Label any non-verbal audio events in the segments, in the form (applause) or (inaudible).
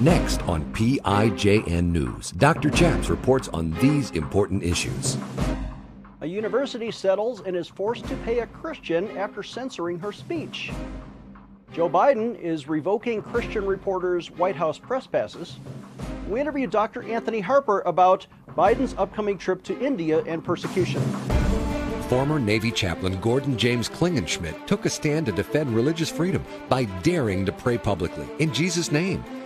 Next on PIJN News, Dr. Chaps reports on these important issues. A university settles and is forced to pay a Christian after censoring her speech. Joe Biden is revoking Christian reporters' White House press passes. We interviewed Dr. Anthony Harper about Biden's upcoming trip to India and persecution. Former Navy chaplain Gordon James Klingenschmitt took a stand to defend religious freedom by daring to pray publicly in Jesus' name.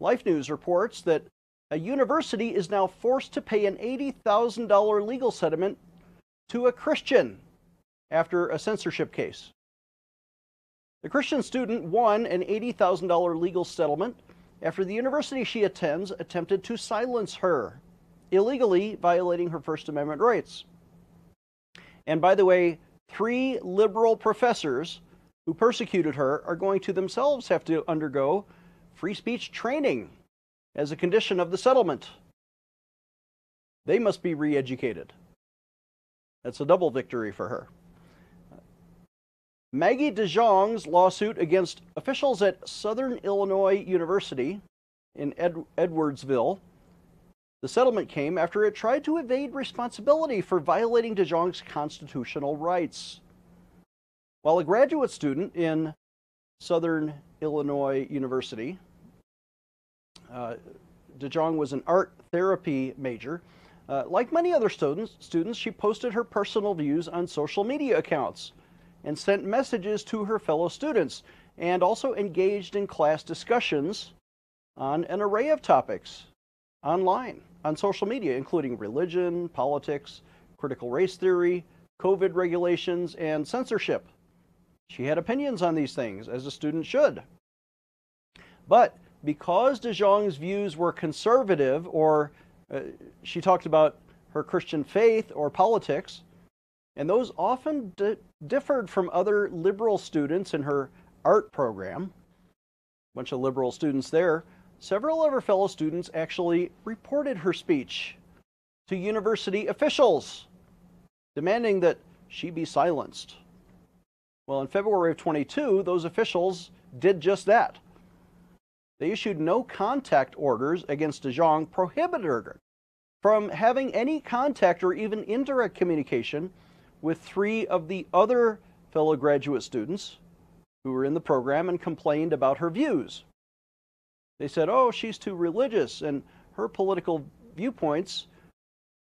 Life News reports that a university is now forced to pay an $80,000 legal settlement to a Christian after a censorship case. The Christian student won an $80,000 legal settlement after the university she attends attempted to silence her illegally violating her First Amendment rights. And by the way, three liberal professors who persecuted her are going to themselves have to undergo free speech training as a condition of the settlement. They must be re educated. That's a double victory for her. Maggie DeJong's lawsuit against officials at Southern Illinois University in Ed- Edwardsville the settlement came after it tried to evade responsibility for violating DeJong's constitutional rights. While a graduate student in Southern Illinois University, uh, DeJong was an art therapy major. Uh, like many other students, students, she posted her personal views on social media accounts and sent messages to her fellow students, and also engaged in class discussions on an array of topics online on social media, including religion, politics, critical race theory, COVID regulations, and censorship. She had opinions on these things, as a student should. But because de Jong's views were conservative, or uh, she talked about her Christian faith or politics, and those often di- differed from other liberal students in her art program, a bunch of liberal students there, Several of her fellow students actually reported her speech to university officials, demanding that she be silenced. Well, in February of 22, those officials did just that. They issued no contact orders against DeJong, prohibited her from having any contact or even indirect communication with three of the other fellow graduate students who were in the program and complained about her views. They said, oh, she's too religious, and her political viewpoints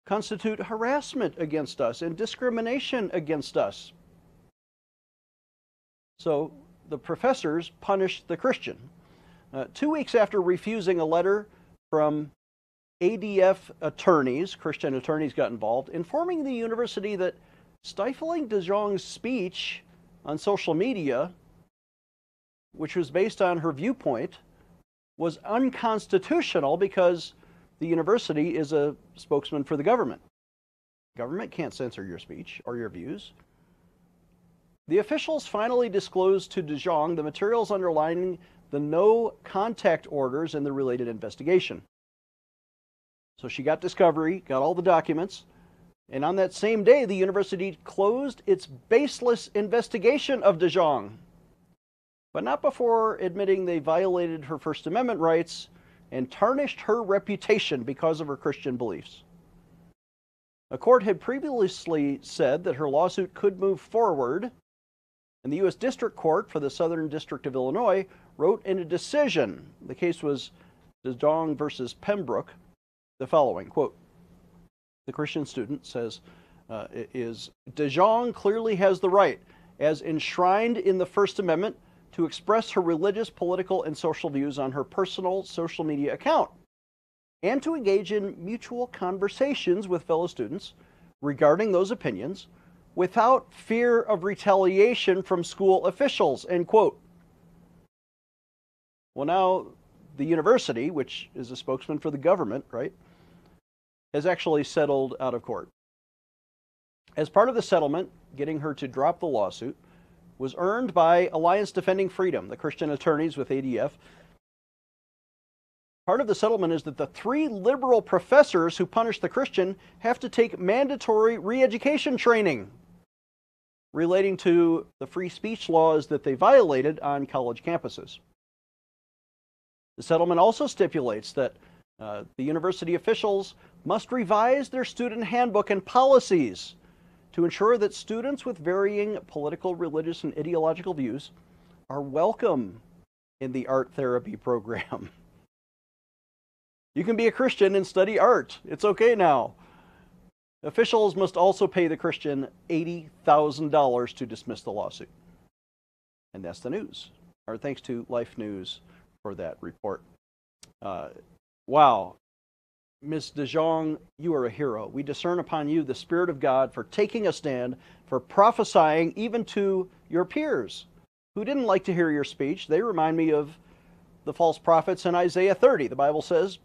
constitute harassment against us and discrimination against us. So the professors punished the Christian. Uh, two weeks after refusing a letter from ADF attorneys, Christian attorneys got involved, informing the university that stifling DeJong's speech on social media, which was based on her viewpoint, was unconstitutional because the university is a spokesman for the government. Government can't censor your speech or your views. The officials finally disclosed to DeJong the materials underlying the no contact orders and the related investigation. So she got discovery, got all the documents, and on that same day, the university closed its baseless investigation of DeJong but not before admitting they violated her First Amendment rights and tarnished her reputation because of her Christian beliefs. A court had previously said that her lawsuit could move forward, and the U.S. District Court for the Southern District of Illinois wrote in a decision, the case was DeJong versus Pembroke, the following quote, the Christian student says, uh, is DeJong clearly has the right, as enshrined in the First Amendment, to express her religious, political, and social views on her personal social media account, and to engage in mutual conversations with fellow students regarding those opinions without fear of retaliation from school officials, end quote. Well, now the university, which is a spokesman for the government, right, has actually settled out of court. As part of the settlement, getting her to drop the lawsuit was earned by Alliance Defending Freedom, the Christian attorneys with ADF. Part of the settlement is that the three liberal professors who punished the Christian have to take mandatory re education training relating to the free speech laws that they violated on college campuses. The settlement also stipulates that uh, the university officials must revise their student handbook and policies to ensure that students with varying political, religious, and ideological views are welcome in the art therapy (laughs) program. You can be a Christian and study art. It's okay now. Officials must also pay the Christian $80,000 to dismiss the lawsuit. And that's the news. Our thanks to Life News for that report. Uh, wow. Ms. DeJong, you are a hero. We discern upon you the Spirit of God for taking a stand, for prophesying even to your peers who didn't like to hear your speech. They remind me of the false prophets in Isaiah 30. The Bible says,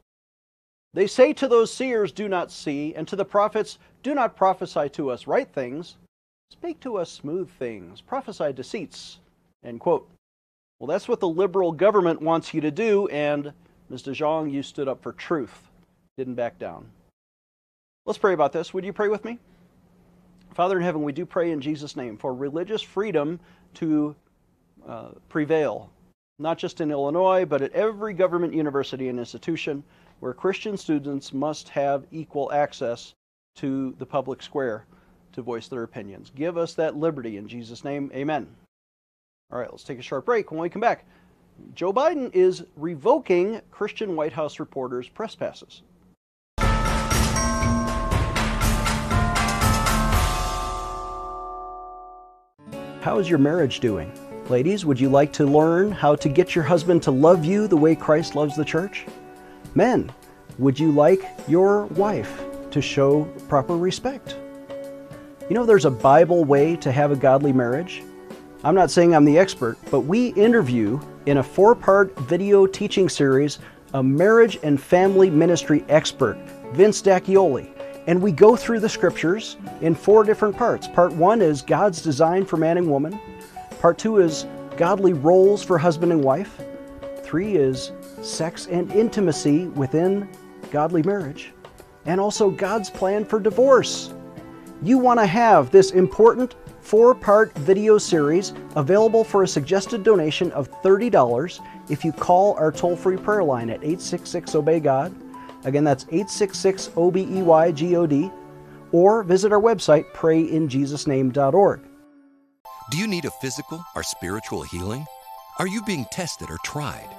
They say to those seers, Do not see, and to the prophets, do not prophesy to us right things. Speak to us smooth things. Prophesy deceits. End quote. Well, that's what the liberal government wants you to do, and Ms. DeJong, you stood up for truth, didn't back down. Let's pray about this. Would you pray with me? Father in heaven, we do pray in Jesus' name for religious freedom to uh, prevail, not just in Illinois, but at every government university and institution where Christian students must have equal access to the public square to voice their opinions. Give us that liberty in Jesus' name. Amen. All right, let's take a short break. When we come back, Joe Biden is revoking Christian White House reporters' press passes. How is your marriage doing? Ladies, would you like to learn how to get your husband to love you the way Christ loves the church? Men, would you like your wife to show proper respect. You know, there's a Bible way to have a godly marriage. I'm not saying I'm the expert, but we interview in a four part video teaching series a marriage and family ministry expert, Vince D'Acchioli. And we go through the scriptures in four different parts. Part one is God's design for man and woman. Part two is godly roles for husband and wife. Three is sex and intimacy within godly marriage and also God's plan for divorce. You want to have this important four part video series available for a suggested donation of $30 if you call our toll free prayer line at 866 Obey God. Again, that's 866 O B E Y G O D. Or visit our website, prayinjesusname.org. Do you need a physical or spiritual healing? Are you being tested or tried?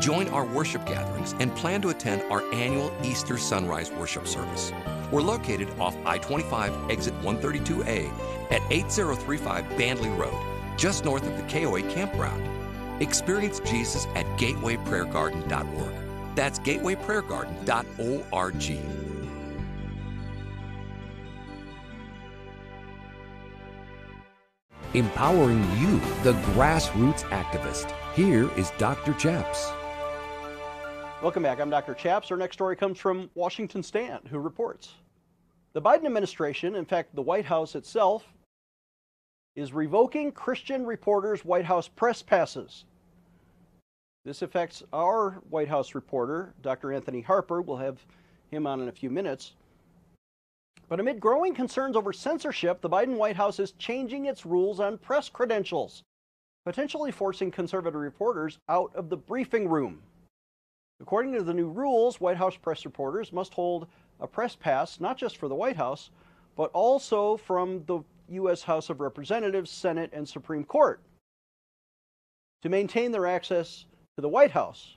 Join our worship gatherings and plan to attend our annual Easter Sunrise Worship Service. We're located off I 25 exit 132A at 8035 Bandley Road, just north of the KOA campground. Experience Jesus at gatewayprayergarden.org. That's gatewayprayergarden.org. Empowering you, the grassroots activist. Here is Dr. Chaps. Welcome back. I'm Dr. Chaps. Our next story comes from Washington Stand, who reports the Biden administration, in fact, the White House itself, is revoking Christian reporters' White House press passes. This affects our White House reporter, Dr. Anthony Harper. We'll have him on in a few minutes. But amid growing concerns over censorship, the Biden White House is changing its rules on press credentials, potentially forcing conservative reporters out of the briefing room. According to the new rules, White House press reporters must hold a press pass not just for the White House, but also from the U.S. House of Representatives, Senate, and Supreme Court to maintain their access to the White House.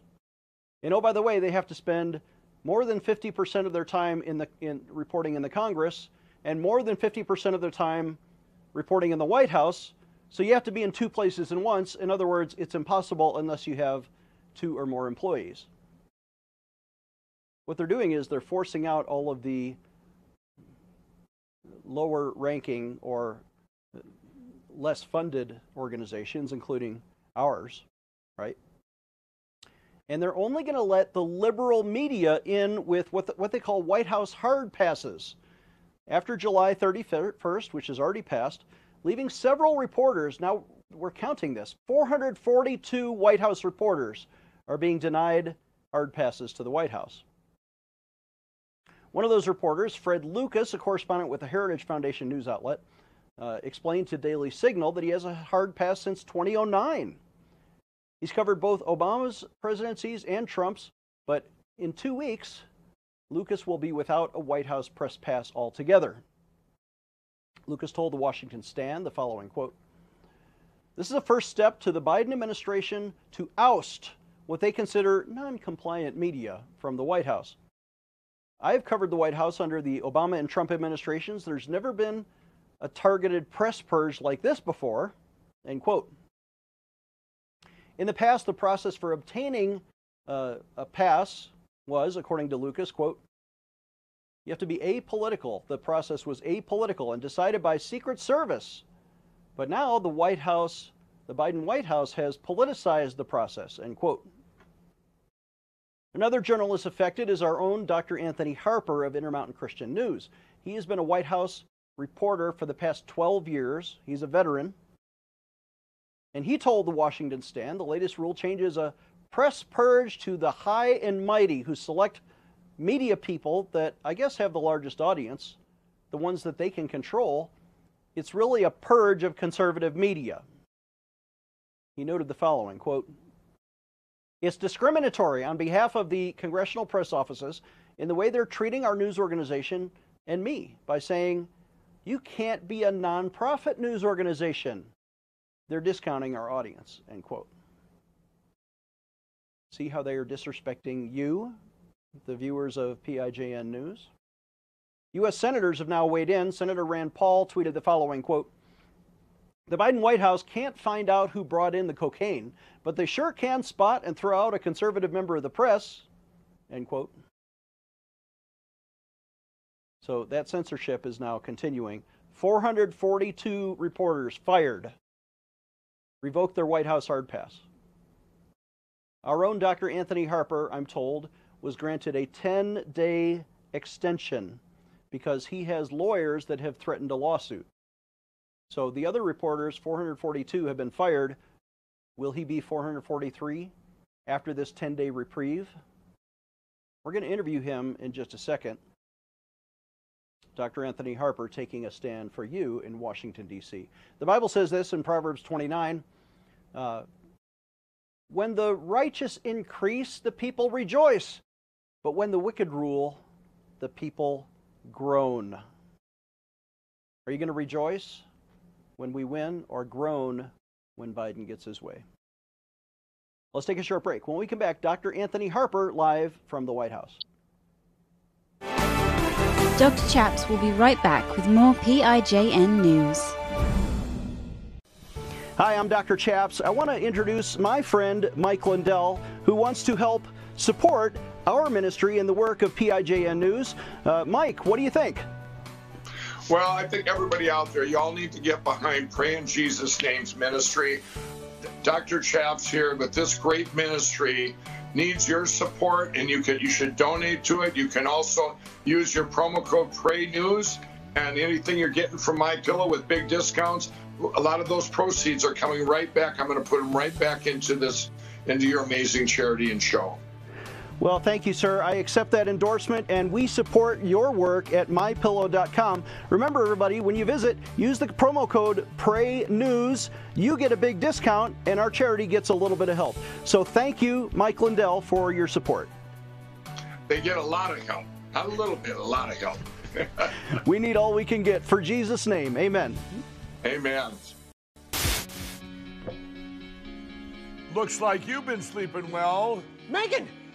And oh, by the way, they have to spend more than 50% of their time in the in reporting in the Congress and more than 50% of their time reporting in the White House. So you have to be in two places at once. In other words, it's impossible unless you have two or more employees. What they're doing is they're forcing out all of the lower ranking or less funded organizations, including ours, right? And they're only going to let the liberal media in with what, the, what they call White House hard passes after July 31st, which has already passed, leaving several reporters. Now, we're counting this 442 White House reporters are being denied hard passes to the White House. One of those reporters, Fred Lucas, a correspondent with the Heritage Foundation news outlet, uh, explained to Daily Signal that he has a hard pass since 2009. He's covered both Obama's presidencies and Trump's, but in two weeks, Lucas will be without a White House press pass altogether. Lucas told the Washington Stand the following quote This is a first step to the Biden administration to oust what they consider non compliant media from the White House. I have covered the White House under the Obama and Trump administrations. There's never been a targeted press purge like this before. End quote. In the past, the process for obtaining uh, a pass was, according to Lucas, quote, you have to be apolitical. The process was apolitical and decided by Secret Service. But now the White House, the Biden White House, has politicized the process, end quote. Another journalist affected is our own Dr. Anthony Harper of Intermountain Christian News. He has been a White House reporter for the past 12 years. He's a veteran. And he told the Washington Stand the latest rule change is a press purge to the high and mighty who select media people that I guess have the largest audience, the ones that they can control. It's really a purge of conservative media. He noted the following quote, it's discriminatory on behalf of the congressional press offices in the way they're treating our news organization and me by saying, you can't be a nonprofit news organization. They're discounting our audience, end quote. See how they are disrespecting you, the viewers of PIJN News? U.S. senators have now weighed in. Senator Rand Paul tweeted the following quote, the Biden White House can't find out who brought in the cocaine, but they sure can spot and throw out a conservative member of the press. End quote. So that censorship is now continuing. 442 reporters fired, revoked their White House hard pass. Our own Dr. Anthony Harper, I'm told, was granted a 10 day extension because he has lawyers that have threatened a lawsuit. So the other reporters, 442, have been fired. Will he be 443 after this 10 day reprieve? We're going to interview him in just a second. Dr. Anthony Harper taking a stand for you in Washington, D.C. The Bible says this in Proverbs 29 uh, When the righteous increase, the people rejoice, but when the wicked rule, the people groan. Are you going to rejoice? When we win or groan when Biden gets his way. Let's take a short break. When we come back, Dr. Anthony Harper live from the White House. Dr. Chaps will be right back with more PIJN news. Hi, I'm Dr. Chaps. I want to introduce my friend Mike Lindell, who wants to help support our ministry in the work of PIJN News. Uh, Mike, what do you think? Well, I think everybody out there, y'all need to get behind Pray in Jesus' Name's ministry. Dr. Chaps here, but this great ministry needs your support, and you can you should donate to it. You can also use your promo code Pray News, and anything you're getting from My Pillow with big discounts. A lot of those proceeds are coming right back. I'm going to put them right back into this, into your amazing charity and show. Well, thank you, sir. I accept that endorsement, and we support your work at mypillow.com. Remember, everybody, when you visit, use the promo code PRAYNEWS. You get a big discount, and our charity gets a little bit of help. So thank you, Mike Lindell, for your support. They get a lot of help. Not a little bit, a lot of help. (laughs) we need all we can get. For Jesus' name, amen. Amen. Looks like you've been sleeping well. Megan,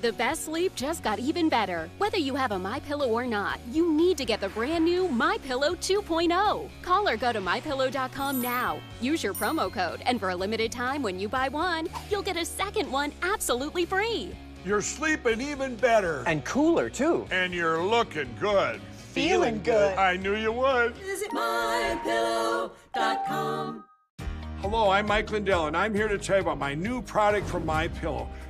The best sleep just got even better. Whether you have a My Pillow or not, you need to get the brand new My Pillow 2.0. Call or go to mypillow.com now. Use your promo code, and for a limited time, when you buy one, you'll get a second one absolutely free. You're sleeping even better. And cooler, too. And you're looking good. Feeling good. I knew you would. Visit mypillow.com. Hello, I'm Mike Lindell, and I'm here to tell you about my new product from My Pillow.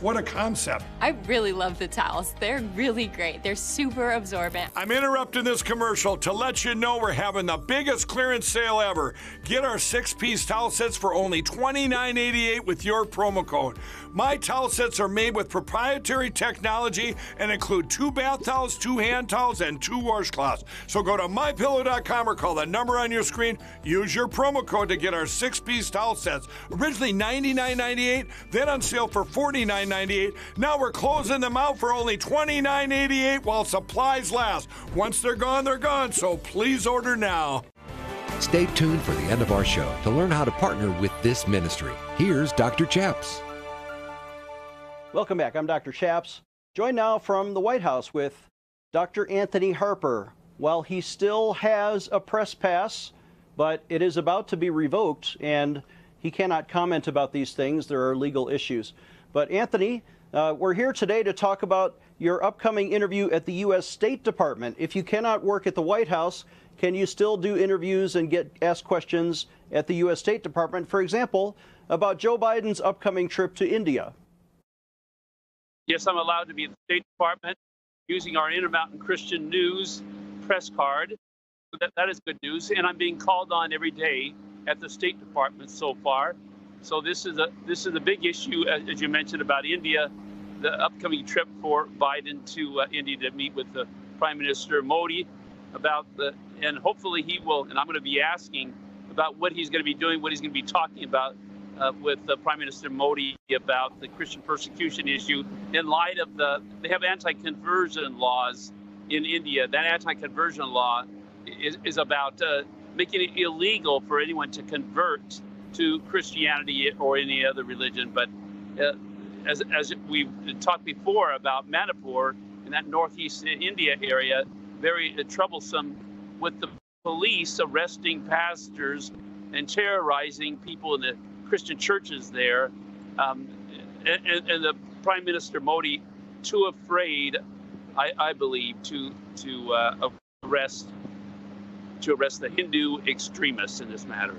What a concept. I really love the towels. They're really great. They're super absorbent. I'm interrupting this commercial to let you know we're having the biggest clearance sale ever. Get our six piece towel sets for only $29.88 with your promo code. My towel sets are made with proprietary technology and include two bath towels, two hand towels, and two washcloths. So go to mypillow.com or call the number on your screen. Use your promo code to get our six piece towel sets. Originally $99.98, then on sale for $49.98. Now we're closing them out for only $29.88 while supplies last. Once they're gone, they're gone. So please order now. Stay tuned for the end of our show to learn how to partner with this ministry. Here's Dr. Chaps. Welcome back. I'm Dr. Chaps. Joined now from the White House with Dr. Anthony Harper. While he still has a press pass, but it is about to be revoked, and he cannot comment about these things. There are legal issues. But Anthony, uh, we're here today to talk about your upcoming interview at the U.S. State Department. If you cannot work at the White House, can you still do interviews and get asked questions at the U.S. State Department? For example, about Joe Biden's upcoming trip to India. Yes, I'm allowed to be at the State Department using our Intermountain Christian News press card. That, that is good news. And I'm being called on every day at the State Department so far. So this is a this is a big issue, as, you mentioned about India, the upcoming trip for Biden to uh, India to meet with the Prime Minister Modi about the and hopefully he will. And I'm going to be asking about what he's going to be doing, what he's going to be talking about uh, with uh, Prime Minister Modi about the Christian persecution issue in light of the they have anti-conversion laws in India. That anti-conversion law is, is about uh, making it illegal for anyone to convert to Christianity or any other religion. But uh, as, as we talked before about Manipur in that northeast India area, very uh, troublesome with the police arresting pastors and terrorizing people in the Christian churches there. Um, and, and, the Prime Minister Modi too afraid, I, I believe, to to uh, arrest to arrest the Hindu extremists in this matter.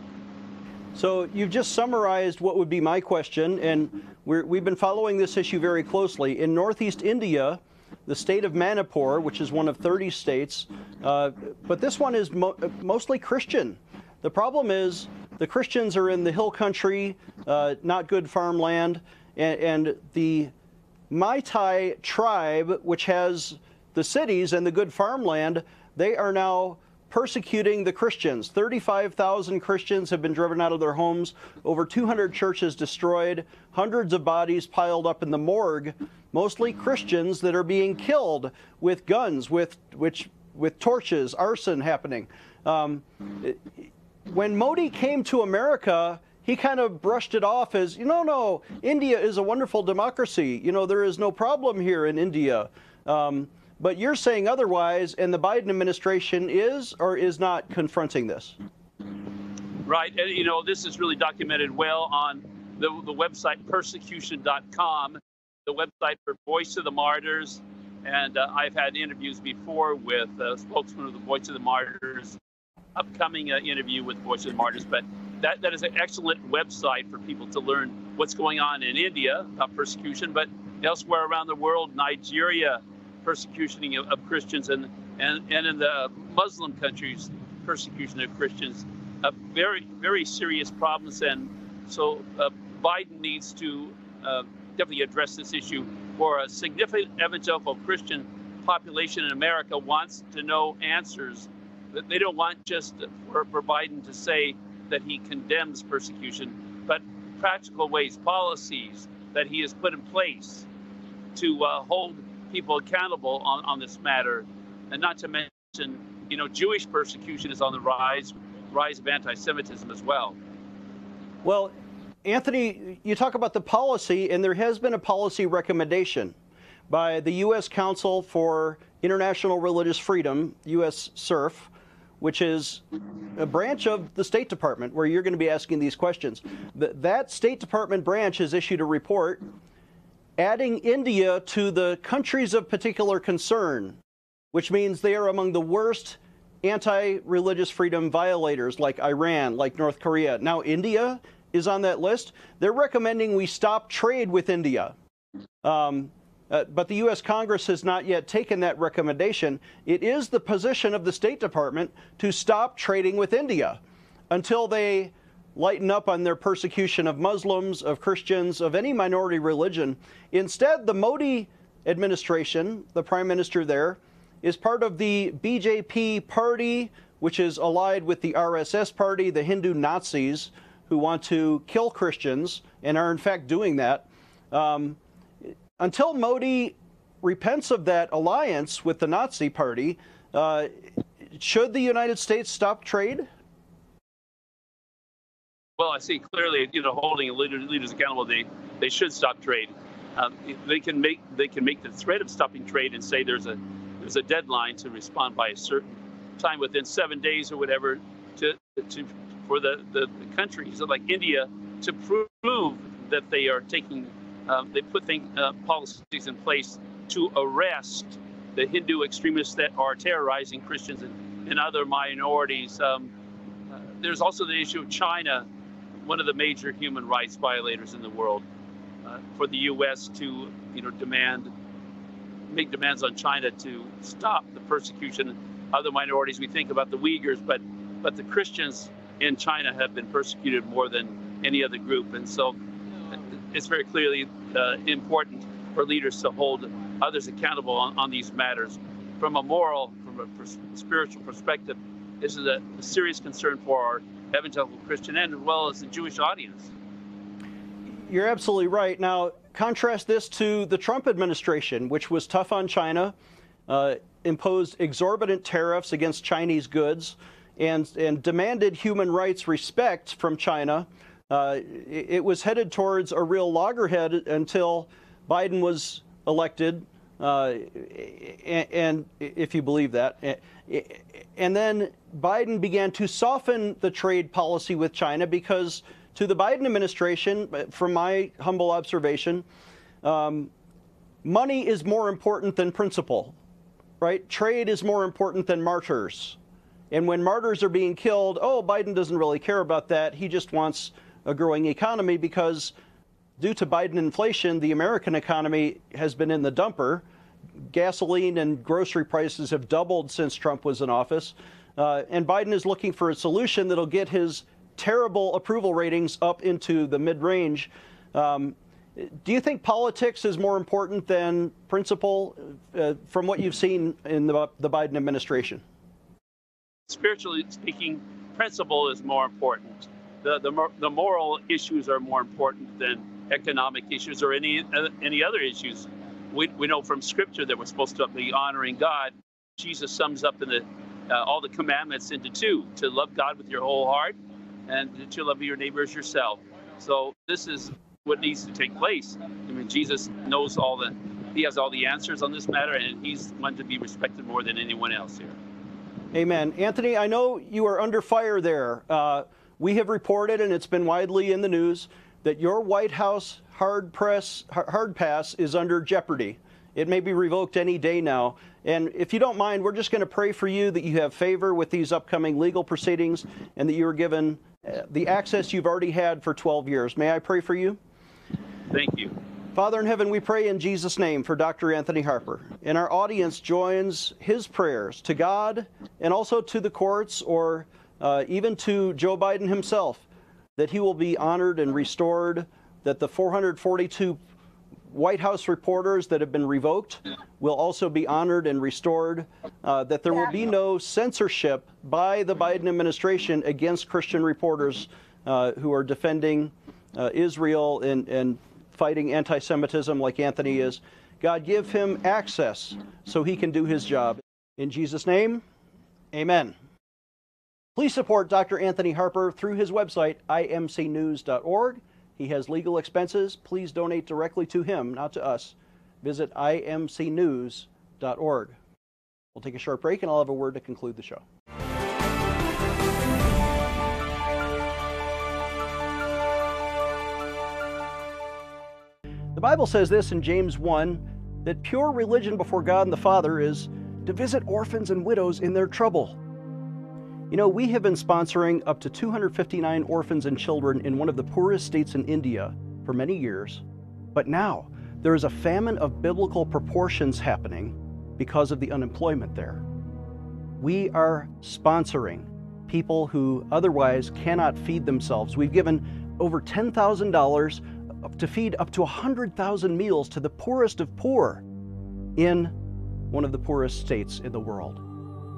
So you've just summarized what would be my question, and we have been following this issue very closely. In Northeast India, the state of Manipur, which is one of 30 states, uh, but this one is mo mostly Christian. The problem is the Christians are in the hill country, uh, not good farmland, and, and the Meitei tribe, which has the cities and the good farmland, they are now persecuting the Christians. 35,000 Christians have been driven out of their homes, over 200 churches destroyed, hundreds of bodies piled up in the morgue, mostly Christians that are being killed with guns, with, which, with torches, arson happening. Um, when Modi came to America, he kind of brushed it off as, you know, no, India is a wonderful democracy. You know, there is no problem here in India. Um, but you're saying otherwise, and the Biden administration is or is not confronting this. Right. And, you know, this is really documented well on the, the website persecution.com, the website for Voice of the Martyrs. And uh, I've had interviews before with a spokesman of the Voice of the Martyrs, upcoming uh, interview with Voice of the Martyrs. But that, that is an excellent website for people to learn what's going on in India about persecution, but elsewhere around the world, Nigeria, persecution of, Christians, and, and, and in the Muslim countries, persecution of Christians, uh, very, very serious problems. And so uh, Biden needs to uh, definitely address this issue. For a significant evangelical Christian population in America wants to know answers. They don't want just for, for Biden to say that he condemns persecution, but practical ways, policies that he has put in place to uh, hold people accountable on, on this matter, and not to mention, you know, Jewish persecution is on the rise, rise of anti-Semitism as well. Well, Anthony, you talk about the policy, and there has been a policy recommendation by the U.S. Council for International Religious Freedom, U.S. CIRF, which is a branch of the State Department where you're going to be asking these questions. that State Department branch has issued a report adding India to the countries of particular concern, which means they are among the worst anti religious freedom violators like Iran, like North Korea. Now, India is on that list. They're recommending we stop trade with India. Um, uh, but the U.S. Congress has not yet taken that recommendation. It is the position of the State Department to stop trading with India until they lighten up on their persecution of Muslims, of Christians, of any minority religion. Instead, the Modi administration, the prime minister there, is part of the BJP party, which is allied with the RSS party, the Hindu Nazis, who want to kill Christians and are in fact doing that. Um, until Modi repents of that alliance with the Nazi party, uh, should the United States stop trade? Well, I see clearly, you know, holding leaders, leaders accountable, they, they should stop trade. Um, they can make they can make the threat of stopping trade and say there's a there's a deadline to respond by a certain time within seven days or whatever to to for the, the, the countries like India to prove that they are taking, um, they put thing, uh, policies in place to arrest the Hindu extremists that are terrorizing Christians and, and other minorities. Um, uh, there's also the issue of China, one of the major human rights violators in the world. Uh, for the U.S. to, you know, demand, make demands on China to stop the persecution of the minorities. We think about the Uyghurs, but but the Christians in China have been persecuted more than any other group. And so it's very clearly uh, important for leaders to hold others accountable on, on these matters. From a moral, from a pers- spiritual perspective, this is a serious concern for our evangelical Christian and as well as the Jewish audience. You're absolutely right. Now, contrast this to the Trump administration, which was tough on China, uh, imposed exorbitant tariffs against Chinese goods, and, and demanded human rights respect from China. Uh, it, was headed towards a real loggerhead until Biden was elected, uh, and, if you believe that. And then Biden began to soften the trade policy with China because, to the Biden administration, from my humble observation, um, money is more important than principle, right? Trade is more important than martyrs. And when martyrs are being killed, oh, Biden doesn't really care about that. He just wants a growing economy because due to Biden inflation, the American economy has been in the dumper. Gasoline and grocery prices have doubled since Trump was in office. Uh, and Biden is looking for a solution that'll get his terrible approval ratings up into the mid range. Um, do you think politics is more important than principle uh, from what you've seen in the, the Biden administration? spiritually speaking, principle is more important. The, the, the moral issues are more important than economic issues or any, any other issues. We, we know from Scripture that we're supposed to be honoring God. Jesus sums up in the, uh, all the commandments into two to love God with your whole heart and to love your neighbors yourself. So, this is what needs to take place. I mean, Jesus knows all the, he has all the answers on this matter, and he's one to be respected more than anyone else here. Amen. Anthony, I know you are under fire there. Uh, we have reported, and it's been widely in the news, that your White House hard press hard pass is under jeopardy. It may be revoked any day now. And if you don't mind, we're just going to pray for you that you have favor with these upcoming legal proceedings and that you are given uh, the access you've already had for 12 years. May I pray for you? Thank you. Father in heaven, we pray in Jesus' name for Dr. Anthony Harper. And our audience joins his prayers to God and also to the courts or uh, even to Joe Biden himself that he will be honored and restored, that the 442 White House reporters that have been revoked will also be honored and restored, uh, that there will be no censorship by the Biden administration against Christian reporters uh, who are defending uh, Israel and, and fighting anti Semitism like Anthony is. God, give him access so he can do his job. In Jesus' name, amen. Please support Dr. Anthony Harper through his website, imcnews.org. He has legal expenses. Please donate directly to him, not to us. Visit imcnews.org. We'll take a short break and I'll have a word to conclude the show. The Bible says this in James 1 that pure religion before God and the Father is to visit orphans and widows in their trouble. You know, we have been sponsoring up to 259 orphans and children in one of the poorest states in India for many years. But now, there is a famine of biblical proportions happening because of the unemployment there. We are sponsoring people who otherwise cannot feed themselves. We've given over $10,000 to feed up to 100,000 meals to the poorest of poor in one of the poorest states in the world.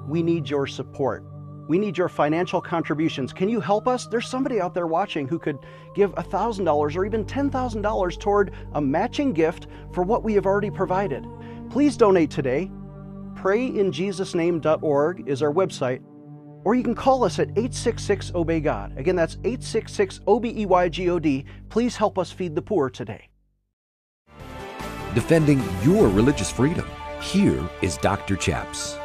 We need your support. We need your financial contributions. Can you help us? There's somebody out there watching who could give $1,000 or even $10,000 toward a matching gift for what we have already provided. Please donate today. PrayInJesusName.org is our website, or you can call us at 866 Obey God. Again, that's 866 O B E Y G O D. Please help us feed the poor today. Defending your religious freedom. Here is Dr. Chaps.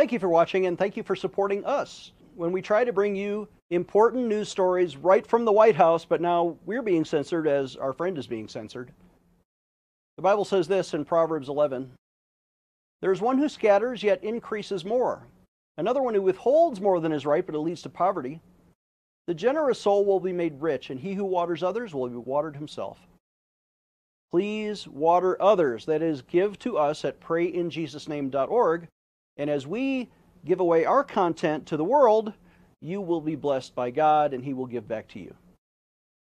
Thank you for watching and thank you for supporting us when we try to bring you important news stories right from the White House, but now we're being censored as our friend is being censored. The Bible says this in Proverbs 11 There's one who scatters, yet increases more, another one who withholds more than is right, but it leads to poverty. The generous soul will be made rich, and he who waters others will be watered himself. Please water others, that is, give to us at prayinjesusname.org. And as we give away our content to the world, you will be blessed by God and He will give back to you.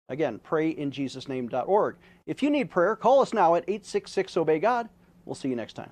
Again, prayinjesusname.org. If you need prayer, call us now at 866 Obey God. We'll see you next time.